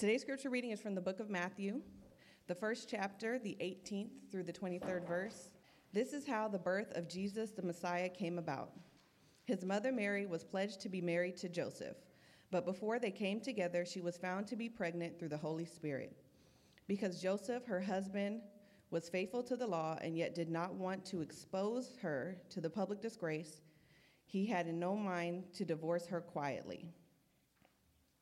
Today's scripture reading is from the book of Matthew, the first chapter, the 18th through the 23rd verse. This is how the birth of Jesus the Messiah came about. His mother Mary was pledged to be married to Joseph, but before they came together, she was found to be pregnant through the Holy Spirit. Because Joseph, her husband, was faithful to the law and yet did not want to expose her to the public disgrace, he had in no mind to divorce her quietly.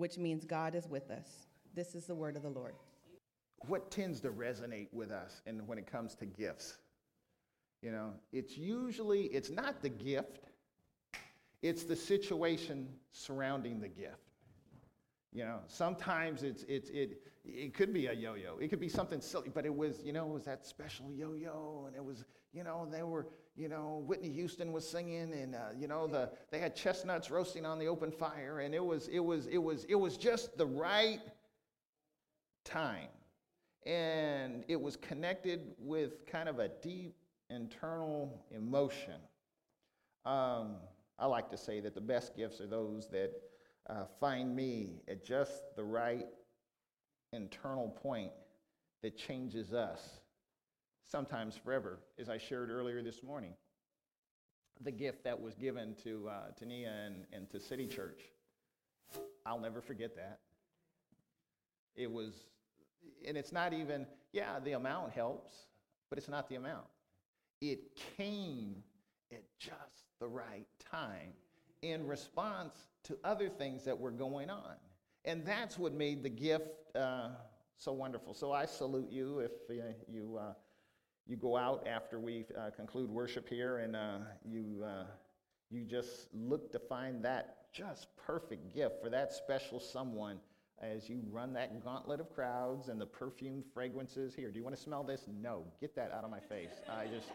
which means God is with us. This is the word of the Lord. What tends to resonate with us and when it comes to gifts? You know, it's usually it's not the gift, it's the situation surrounding the gift. You know, sometimes it's, it's, it, it could be a yo-yo. It could be something silly, but it was, you know, it was that special yo-yo, and it was, you know, they were, you know, Whitney Houston was singing, and uh, you know, the they had chestnuts roasting on the open fire, and it was, it was, it was, it was just the right time, and it was connected with kind of a deep internal emotion. Um, I like to say that the best gifts are those that uh, find me at just the right internal point that changes us, sometimes forever, as I shared earlier this morning. The gift that was given to, uh, to Nia and, and to City Church. I'll never forget that. It was, and it's not even, yeah, the amount helps, but it's not the amount. It came at just the right time in response to other things that were going on. And that's what made the gift uh, so wonderful. So I salute you if uh, you, uh, you go out after we uh, conclude worship here and uh, you, uh, you just look to find that just perfect gift for that special someone as you run that gauntlet of crowds and the perfumed fragrances. Here, do you want to smell this? No, get that out of my face. I just,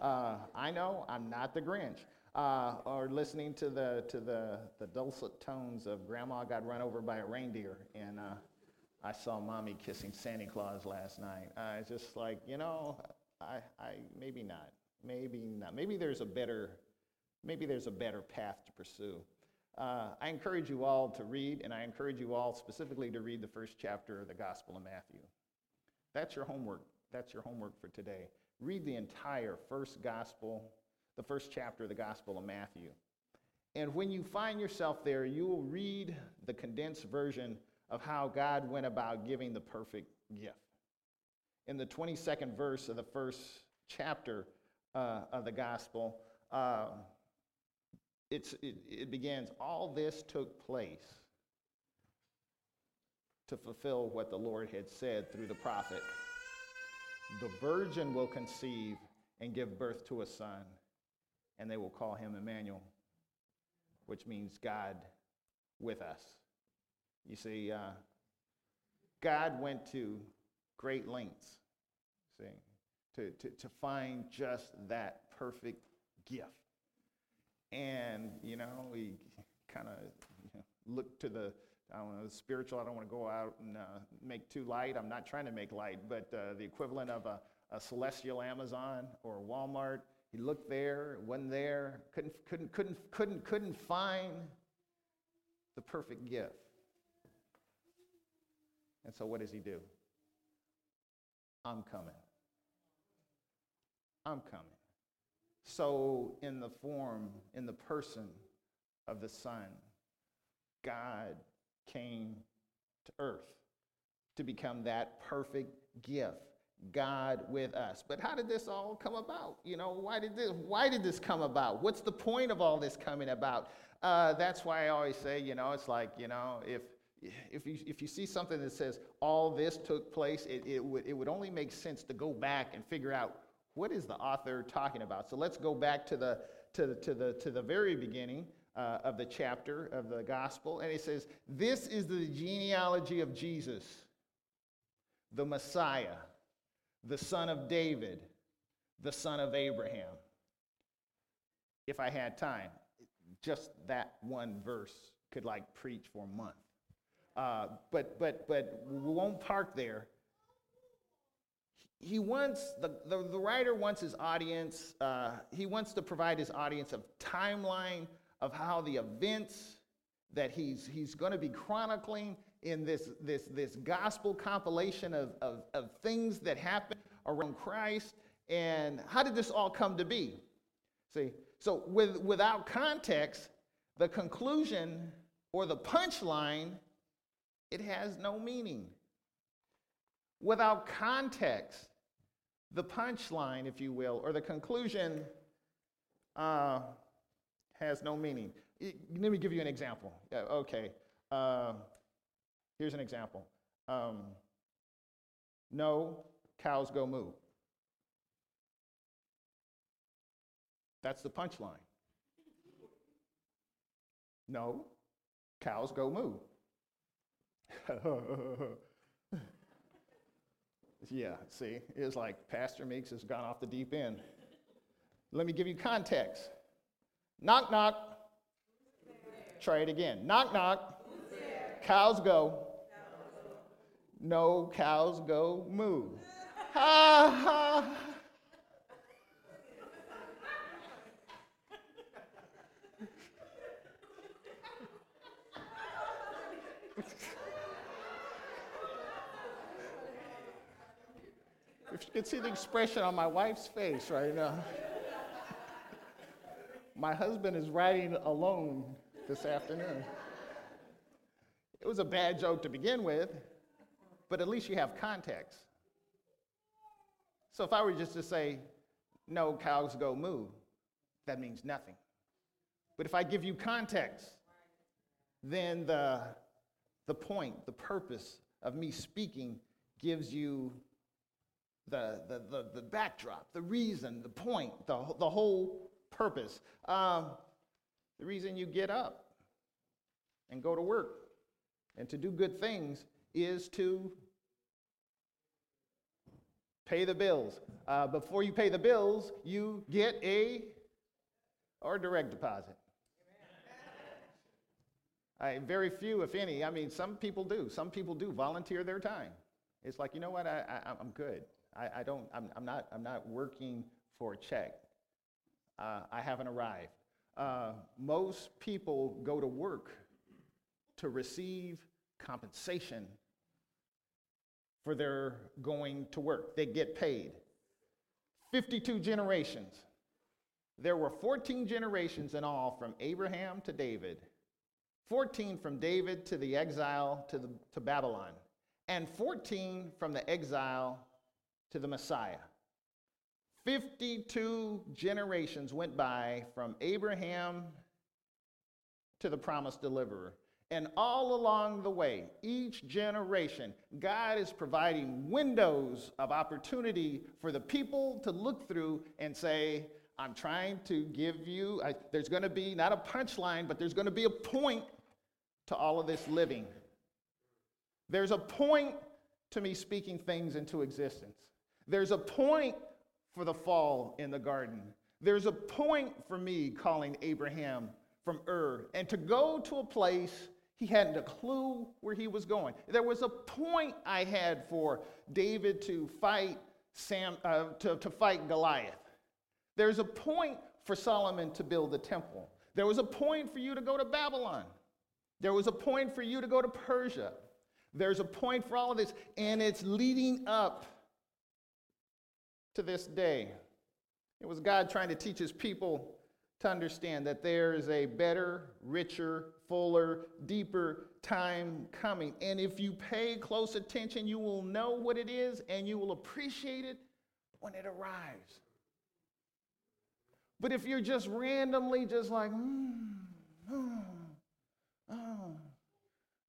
I know I'm not the Grinch uh, or listening to the to the the dulcet tones of Grandma got run over by a reindeer, and uh, I saw Mommy kissing Santa Claus last night. I was just like, you know, I, I maybe not, maybe not, maybe there's a better, maybe there's a better path to pursue. Uh, I encourage you all to read, and I encourage you all specifically to read the first chapter of the Gospel of Matthew. That's your homework. That's your homework for today. Read the entire first Gospel the first chapter of the Gospel of Matthew. And when you find yourself there, you will read the condensed version of how God went about giving the perfect gift. In the 22nd verse of the first chapter uh, of the Gospel, uh, it, it begins All this took place to fulfill what the Lord had said through the prophet. The virgin will conceive and give birth to a son and they will call him Emmanuel, which means God with us. You see, uh, God went to great lengths, see, to, to, to find just that perfect gift. And, you know, we kind of you know, look to the, I don't know, spiritual. I don't want to go out and uh, make too light. I'm not trying to make light, but uh, the equivalent of a, a celestial Amazon or Walmart he looked there, wasn't there, couldn't, couldn't, couldn't, couldn't, couldn't find the perfect gift. And so what does he do? I'm coming. I'm coming. So, in the form, in the person of the Son, God came to earth to become that perfect gift God with us. But how did this all come about? You know, why did this, why did this come about? What's the point of all this coming about? Uh, that's why I always say, you know, it's like, you know, if, if, you, if you see something that says all this took place, it, it, would, it would only make sense to go back and figure out what is the author talking about. So let's go back to the, to the, to the, to the very beginning. Uh, of the chapter of the gospel, and it says, This is the genealogy of Jesus the Messiah, the son of David, the son of Abraham. If I had time, just that one verse could like preach for a month. Uh, but but but we won't park there. He wants the, the, the writer wants his audience. Uh, he wants to provide his audience a timeline of how the events that he's he's going to be chronicling in this this this gospel compilation of, of, of things that happened around Christ and how did this all come to be? See, so with, without context, the conclusion or the punchline, it has no meaning. Without context, the punchline, if you will, or the conclusion uh, has no meaning. Let me give you an example. okay, uh, here's an example. Um, no, cows go moo. That's the punchline. No, cows go moo. yeah, see, it's like Pastor Meeks has gone off the deep end. Let me give you context. Knock, knock. Try it again. Knock, knock. Cows go. No cows go moo. ha ha. If you could see the expression on my wife's face right now. my husband is riding alone this afternoon. It was a bad joke to begin with, but at least you have context. So if I were just to say, no, cows go moo, that means nothing. But if I give you context, then the, the point, the purpose of me speaking gives you the, the, the, the backdrop, the reason, the point, the, the whole purpose. Um, the reason you get up and go to work and to do good things is to pay the bills. Uh, before you pay the bills, you get a or direct deposit. I, very few, if any. I mean, some people do. Some people do volunteer their time. It's like, you know what? I, I, I'm good. I, I don't, I'm, I'm, not, I'm not working for a check. Uh, I haven't arrived. Uh, most people go to work to receive compensation for their going to work. They get paid. 52 generations. There were 14 generations in all from Abraham to David, 14 from David to the exile to, the, to Babylon, and 14 from the exile to the Messiah. 52 generations went by from Abraham to the promised deliverer. And all along the way, each generation, God is providing windows of opportunity for the people to look through and say, I'm trying to give you, I, there's going to be not a punchline, but there's going to be a point to all of this living. There's a point to me speaking things into existence. There's a point for the fall in the garden. There's a point for me calling Abraham from Ur and to go to a place he hadn't a clue where he was going. There was a point I had for David to fight Sam, uh, to, to fight Goliath. There's a point for Solomon to build the temple. There was a point for you to go to Babylon. There was a point for you to go to Persia. There's a point for all of this, and it's leading up to this day. It was God trying to teach his people to understand that there is a better, richer, fuller, deeper time coming. And if you pay close attention, you will know what it is and you will appreciate it when it arrives. But if you're just randomly just like, oh,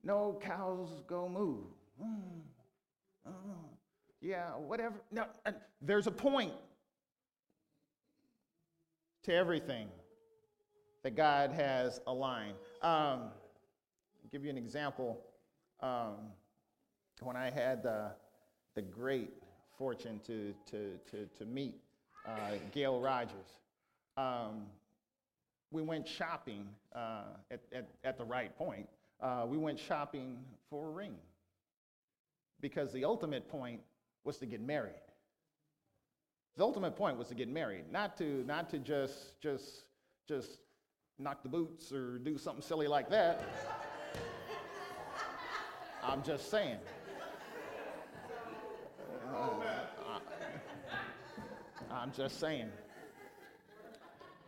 no cows go moo. Mm, yeah, whatever. No, uh, there's a point to everything that God has aligned. Um, give you an example. Um, when I had the great fortune to, to, to, to meet uh, Gail Rogers. Um, we went shopping uh, at, at, at the right point. Uh, we went shopping for a ring because the ultimate point was to get married. The ultimate point was to get married, not to, not to just, just, just knock the boots or do something silly like that. I'm just saying. Uh, I'm just saying.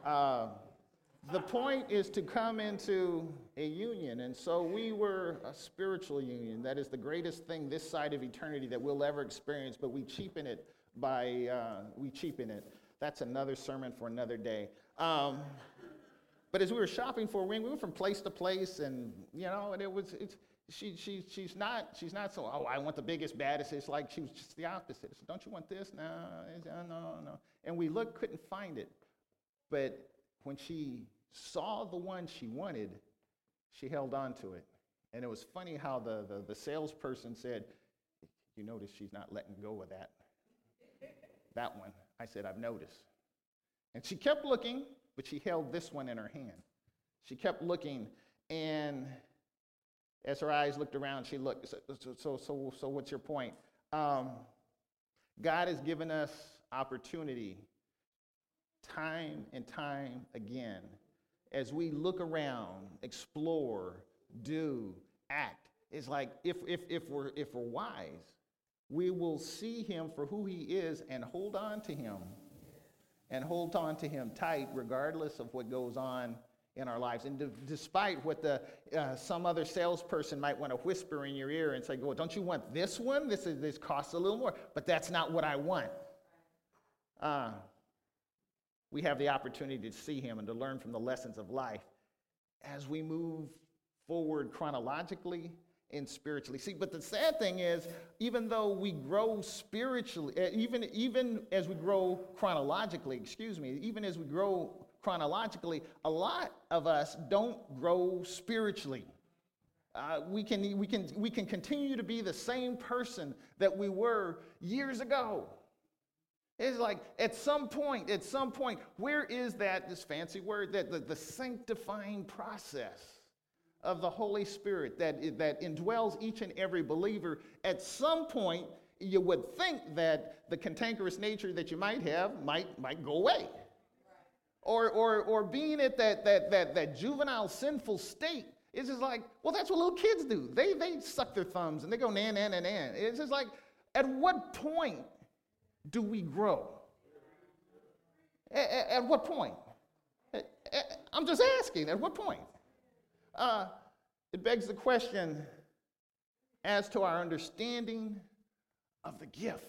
Uh, the point is to come into a union. And so we were a spiritual union. That is the greatest thing this side of eternity that we'll ever experience, but we cheapen it by, uh, we cheapen it. That's another sermon for another day. Um, but as we were shopping for a ring, we went from place to place, and you know, and it was, it's, she, she, she's not, she's not so, oh, I want the biggest, baddest. It's like she was just the opposite. So don't you want this? No, uh, no, no. And we looked, couldn't find it. But when she saw the one she wanted, she held on to it. And it was funny how the, the, the salesperson said, You notice she's not letting go of that. that one. I said, I've noticed. And she kept looking, but she held this one in her hand. She kept looking, and as her eyes looked around, she looked. So, so, so, so what's your point? Um, God has given us opportunity time and time again as we look around, explore, do, act. It's like if, if, if, we're, if we're wise, we will see him for who he is and hold on to him and hold on to him tight regardless of what goes on in our lives. And d- despite what the, uh, some other salesperson might want to whisper in your ear and say, well, don't you want this one? This, is, this costs a little more, but that's not what I want. Uh, we have the opportunity to see him and to learn from the lessons of life as we move forward chronologically and spiritually. See, but the sad thing is, even though we grow spiritually, eh, even, even as we grow chronologically, excuse me, even as we grow chronologically, a lot of us don't grow spiritually. Uh, we, can, we, can, we can continue to be the same person that we were years ago. It's like at some point, at some point, where is that, this fancy word, that the, the sanctifying process of the Holy Spirit that, that indwells each and every believer? At some point, you would think that the cantankerous nature that you might have might, might go away. Or, or, or being at that, that, that, that juvenile sinful state it's just like, well, that's what little kids do. They, they suck their thumbs and they go nan, nan, nan, nan. It's just like, at what point do we grow? At, at what point? I'm just asking, at what point? Uh, it begs the question as to our understanding of the gift.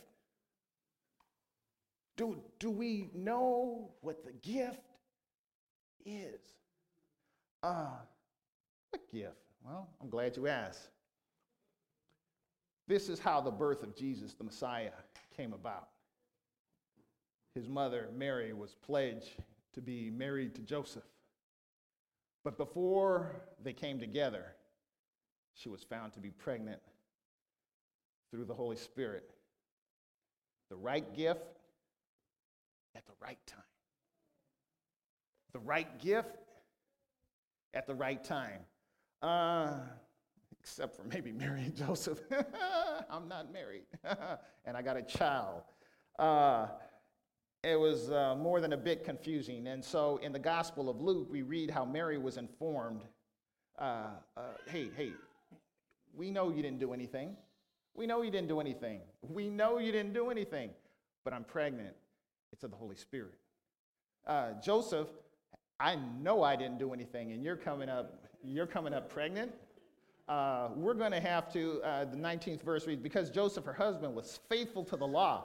Do, do we know what the gift is? Uh, what gift? Well, I'm glad you asked. This is how the birth of Jesus, the Messiah, came about his mother, Mary, was pledged to be married to Joseph. But before they came together, she was found to be pregnant through the Holy Spirit. The right gift at the right time. The right gift at the right time. Uh, except for maybe Mary and Joseph. I'm not married, and I got a child. Uh, it was uh, more than a bit confusing. And so in the Gospel of Luke, we read how Mary was informed uh, uh, hey, hey, we know you didn't do anything. We know you didn't do anything. We know you didn't do anything, but I'm pregnant. It's of the Holy Spirit. Uh, Joseph, I know I didn't do anything, and you're coming up, you're coming up pregnant. Uh, we're going to have to, uh, the 19th verse reads, because Joseph, her husband, was faithful to the law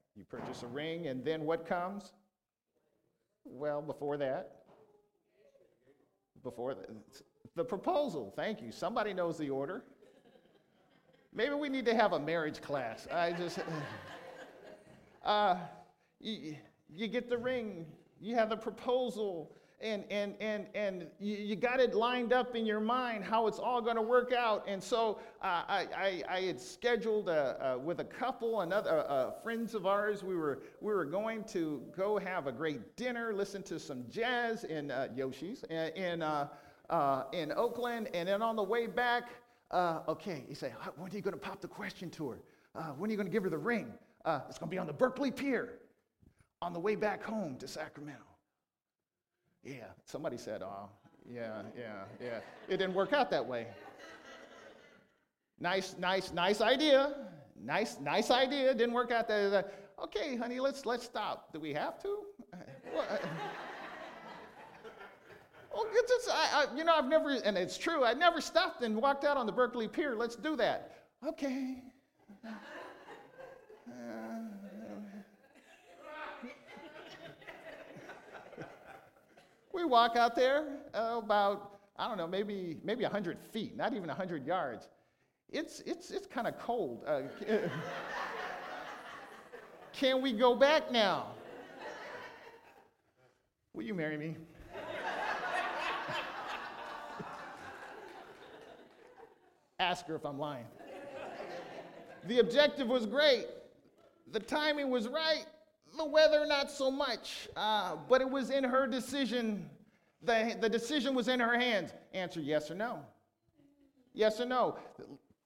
You purchase a ring, and then what comes? Well, before that, before the, the proposal. Thank you. Somebody knows the order. Maybe we need to have a marriage class. I just, uh, you, you get the ring, you have the proposal, and, and, and, and you, you got it lined up in your mind how it's all going to work out. And so uh, I, I, I, had scheduled a, with a couple, another uh, friends of ours, we were, we were going to go have a great dinner, listen to some jazz in uh, Yoshi's in, in, uh, uh, in Oakland. And then on the way back, uh, okay, he said, when are you going to pop the question to her? when are you going to give her the ring? it's going to be on the Berkeley Pier on the way back home to Sacramento. Yeah, somebody said, oh, yeah, yeah, yeah. It didn't work out that way. Nice, nice, nice idea. Nice, nice idea. Didn't work out that. Okay, honey, let's let's stop. Do we have to? oh, just, I, I, you know, I've never, and it's true. I never stopped and walked out on the Berkeley Pier. Let's do that. Okay. We walk out there uh, about, I don't know, maybe, maybe 100 feet, not even 100 yards. It's, it's, it's kind of cold. Uh, can we go back now? Will you marry me? Ask her if I'm lying. The objective was great. The timing was right the weather, not so much. Uh, but it was in her decision. The, the decision was in her hands. Answer yes or no. Yes or no.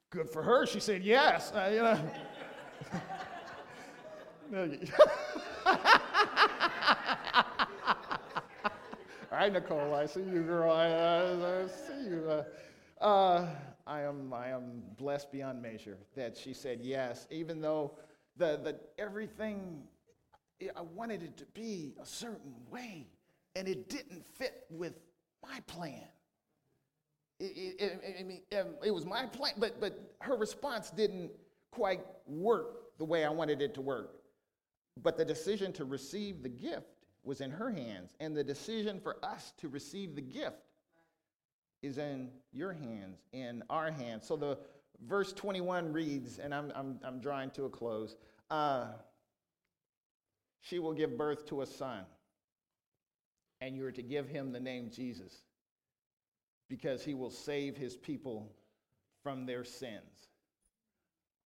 Good for her. She said yes. Uh, you know. All right, Nicole, I see you, girl. I, I, see you. Uh, uh, I, am, I am blessed beyond measure that she said yes, even though the, the, everything I wanted it to be a certain way, and it didn't fit with my plan. It, it, I mean, um, it was my plan, but, but her response didn't quite work the way I wanted it to work. But the decision to receive the gift was in her hands, and the decision for us to receive the gift is in your hands, in our hands. So the verse 21 reads, and I'm, I'm, I'm drawing to a close. Uh, she will give birth to a son, and you are to give him the name Jesus because he will save his people from their sins.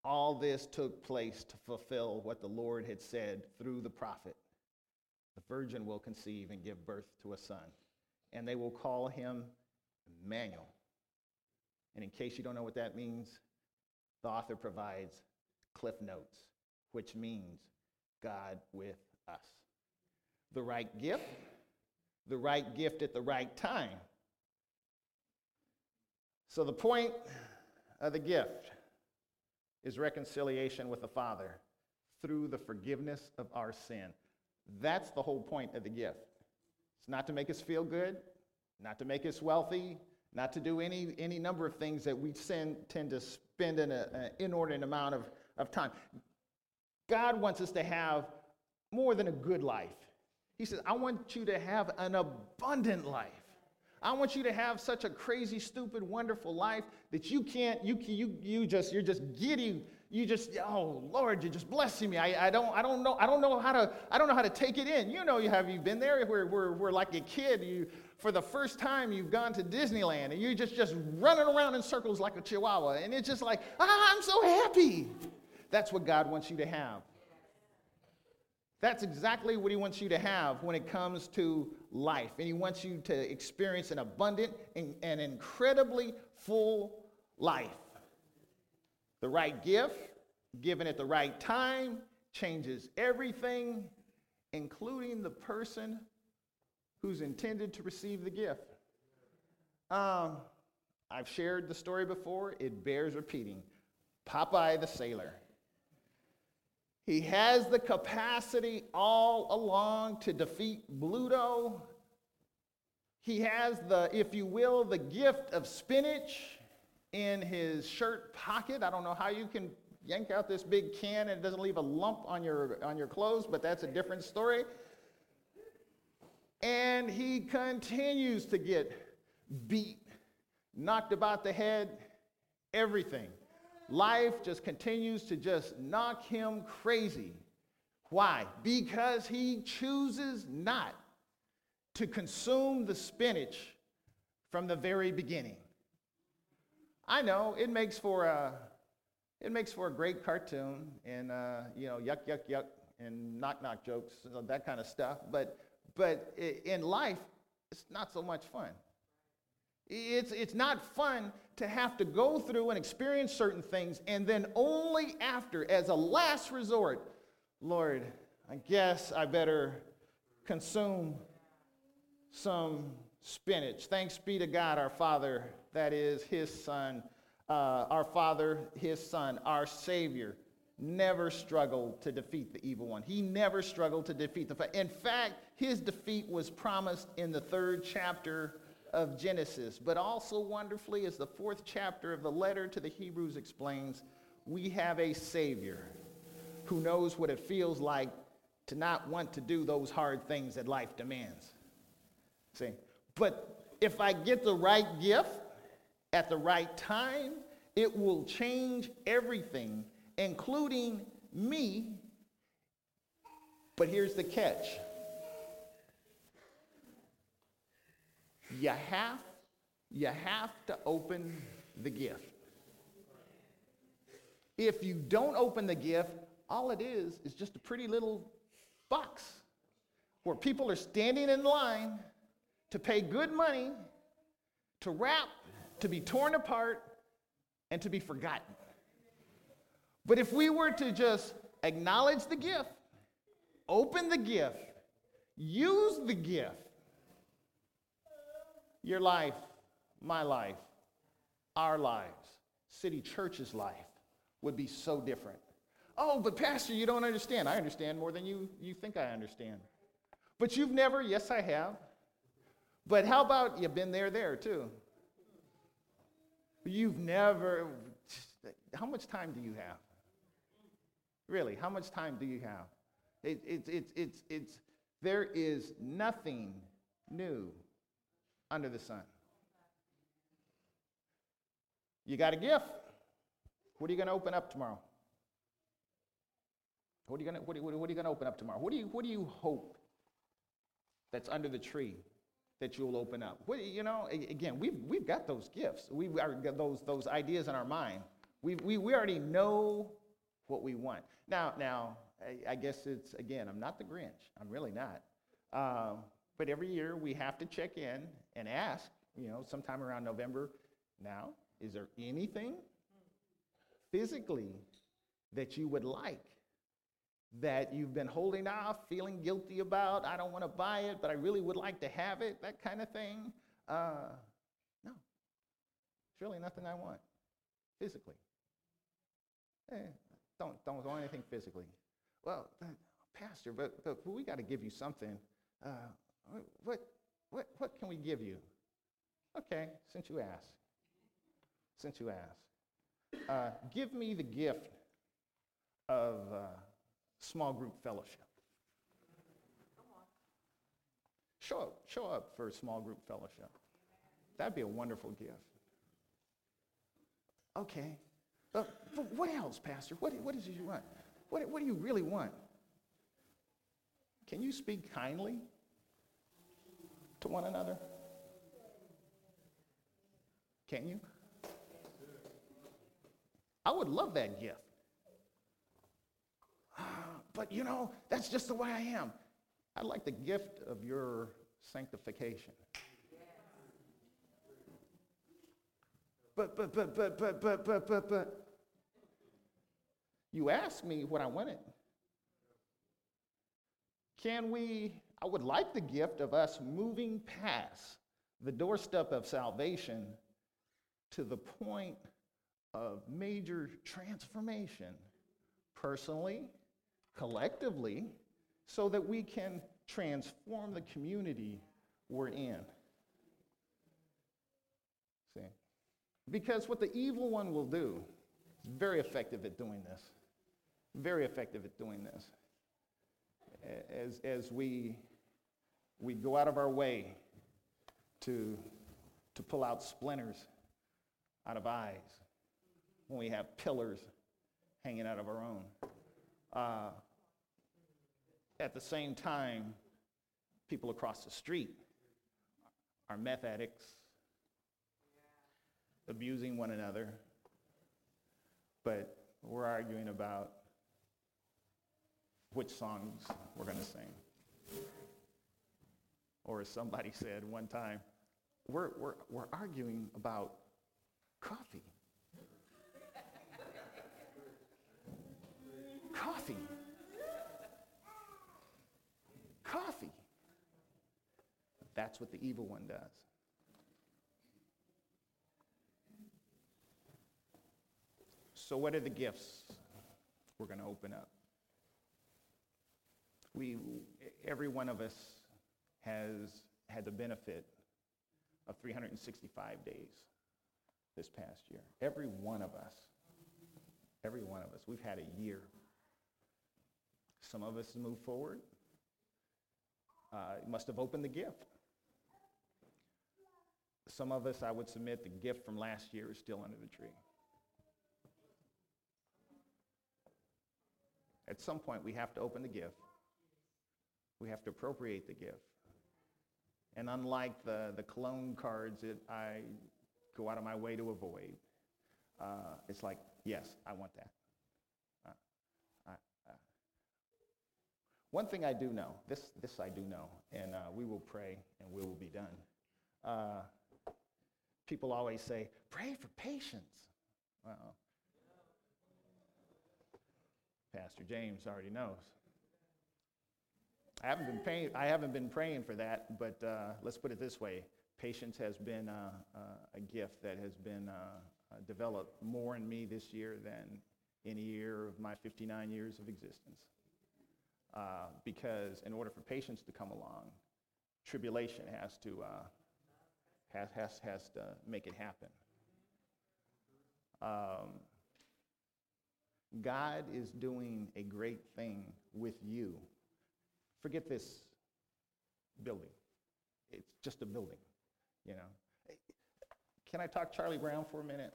All this took place to fulfill what the Lord had said through the prophet. The virgin will conceive and give birth to a son, and they will call him Emmanuel. And in case you don't know what that means, the author provides cliff notes, which means God with us. The right gift, the right gift at the right time. So, the point of the gift is reconciliation with the Father through the forgiveness of our sin. That's the whole point of the gift. It's not to make us feel good, not to make us wealthy, not to do any, any number of things that we sin, tend to spend an uh, inordinate amount of, of time. God wants us to have more than a good life. He says, I want you to have an abundant life. I want you to have such a crazy, stupid, wonderful life that you can't, you, you, you just, you're just giddy. You just, oh Lord, you're just blessing me. I, I don't, I don't know, I don't know how to, I don't know how to take it in. You know, you have you been there where we're, we're like a kid. You, for the first time, you've gone to Disneyland and you're just, just running around in circles like a chihuahua. And it's just like, ah, I'm so happy. That's what God wants you to have. That's exactly what he wants you to have when it comes to life. And he wants you to experience an abundant and, and incredibly full life. The right gift, given at the right time, changes everything, including the person who's intended to receive the gift. Um, I've shared the story before, it bears repeating. Popeye the Sailor. He has the capacity all along to defeat Bluto. He has the, if you will, the gift of spinach in his shirt pocket. I don't know how you can yank out this big can and it doesn't leave a lump on your, on your clothes, but that's a different story. And he continues to get beat, knocked about the head, everything. Life just continues to just knock him crazy. Why? Because he chooses not to consume the spinach from the very beginning. I know it makes for a, it makes for a great cartoon and, uh, you know, yuck, yuck, yuck, and knock, knock jokes, that kind of stuff. But, but in life, it's not so much fun. It's, it's not fun to have to go through and experience certain things and then only after, as a last resort, Lord, I guess I better consume some spinach. Thanks be to God, our Father, that is His Son, uh, our Father, His Son, our Savior, never struggled to defeat the evil one. He never struggled to defeat the. In fact, his defeat was promised in the third chapter of Genesis. But also wonderfully, as the fourth chapter of the letter to the Hebrews explains, we have a Savior who knows what it feels like to not want to do those hard things that life demands. See? But if I get the right gift at the right time, it will change everything, including me. But here's the catch you have, you have to open the gift. If you don't open the gift, all it is is just a pretty little box where people are standing in line to pay good money to wrap, to be torn apart, and to be forgotten. But if we were to just acknowledge the gift, open the gift, use the gift, your life, my life, our lives, City Church's life would be so different. Oh, but Pastor, you don't understand. I understand more than you, you think I understand. But you've never, yes, I have. But how about you've been there, there too? You've never, how much time do you have? Really, how much time do you have? It, it, it, it's, it's, there is nothing new under the sun. You got a gift. What are you going to open up tomorrow? What are you going to, what, what, what are you going to open up tomorrow? What do you, what do you hope that's under the tree that you'll open up? What, you know, again, we've, we've got those gifts. We've got those, those ideas in our mind. We, we, we already know what we want. Now, now I, I guess it's, again, I'm not the Grinch. I'm really not. Um, but every year we have to check in and ask, you know, sometime around November, now, is there anything physically that you would like that you've been holding off, feeling guilty about? I don't want to buy it, but I really would like to have it, that kind of thing. Uh, no, it's really nothing I want physically. Eh, don't, don't want anything physically. Well, Pastor, but, but we got to give you something. Uh, what, give you? Okay, since you ask. Since you ask. Uh, give me the gift of uh, small group fellowship. Come on. Show up, show up for small group fellowship. That'd be a wonderful gift. Okay. But, but what else, Pastor? What, what is it you want? What, what do you really want? Can you speak kindly to one another? Can you? I would love that gift. But you know, that's just the way I am. I'd like the gift of your sanctification. But, but, but, but, but, but, but, but, but. You asked me what I wanted. Can we I would like the gift of us moving past the doorstep of salvation to the point of major transformation, personally, collectively, so that we can transform the community we're in. See? Because what the evil one will do, it's very effective at doing this. Very effective at doing this. As, as we, we go out of our way to, to pull out splinters out of eyes, when we have pillars hanging out of our own. Uh, at the same time, people across the street are meth addicts, abusing one another, but we're arguing about which songs we're going to sing. Or as somebody said one time, we're, we're, we're arguing about coffee. coffee. Coffee. That's what the evil one does. So, what are the gifts we're going to open up? We, every one of us has had the benefit of 365 days this past year. Every one of us. Every one of us. We've had a year. Some of us have moved forward. Uh, must have opened the gift. Some of us, I would submit, the gift from last year is still under the tree. At some point, we have to open the gift. We have to appropriate the gift. And unlike the, the cologne cards that I go out of my way to avoid, uh, it's like, yes, I want that. Uh, uh, one thing I do know, this, this I do know, and uh, we will pray and we will be done. Uh, people always say, pray for patience. Well, Pastor James already knows. I haven't been praying, I haven't been praying for that, but uh, let's put it this way. Patience has been uh, uh, a gift that has been uh, uh, developed more in me this year than any year of my 59 years of existence. Uh, because in order for patience to come along, tribulation has to, has, has, has to make it happen. Um, God is doing a great thing with you. Forget this building. It's just a building, you know. Can I talk Charlie Brown for a minute?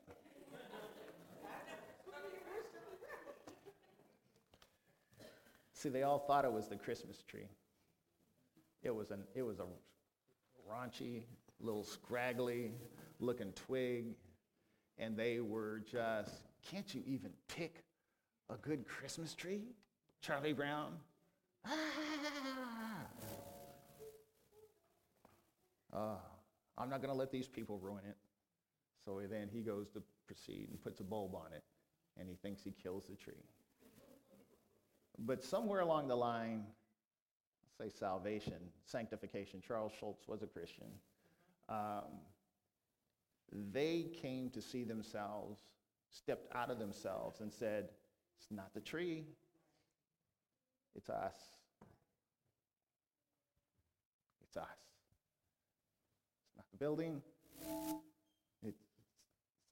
See, they all thought it was the Christmas tree. It was, an, it was a raunchy, little scraggly looking twig, and they were just, can't you even pick a good Christmas tree? Charlie Brown? Ah. Uh, I'm not going to let these people ruin it. So then he goes to proceed and puts a bulb on it, and he thinks he kills the tree. But somewhere along the line, say salvation, sanctification, Charles Schulz was a Christian. Um, they came to see themselves, stepped out of themselves, and said, It's not the tree, it's us. It's us. It's the building. It's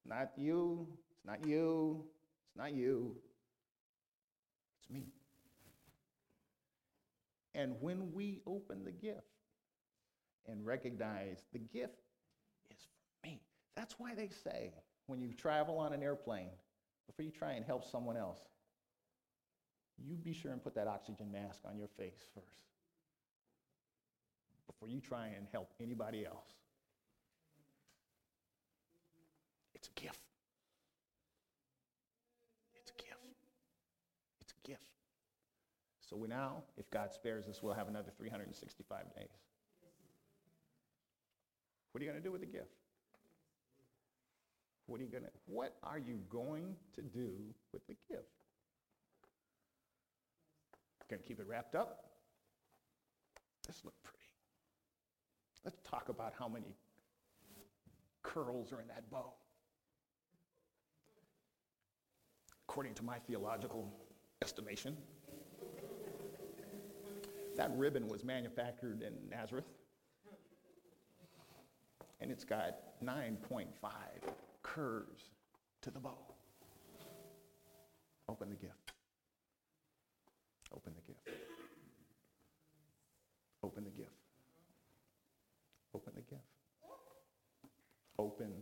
not you. It's not you. It's not you. It's me. And when we open the gift and recognize the gift is for me, that's why they say when you travel on an airplane, before you try and help someone else, you be sure and put that oxygen mask on your face first before you try and help anybody else. It's a gift. It's a gift. It's a gift. So we now, if God spares us, we'll have another 365 days. What are you going to do with the gift? What are you going to what are you going to do with the gift? Going to keep it wrapped up? This look pretty. Let's talk about how many curls are in that bow. According to my theological estimation, that ribbon was manufactured in Nazareth, and it's got 9.5 curves to the bow. Open the gift. Open the gift. Open the gift. Open the gift. Open.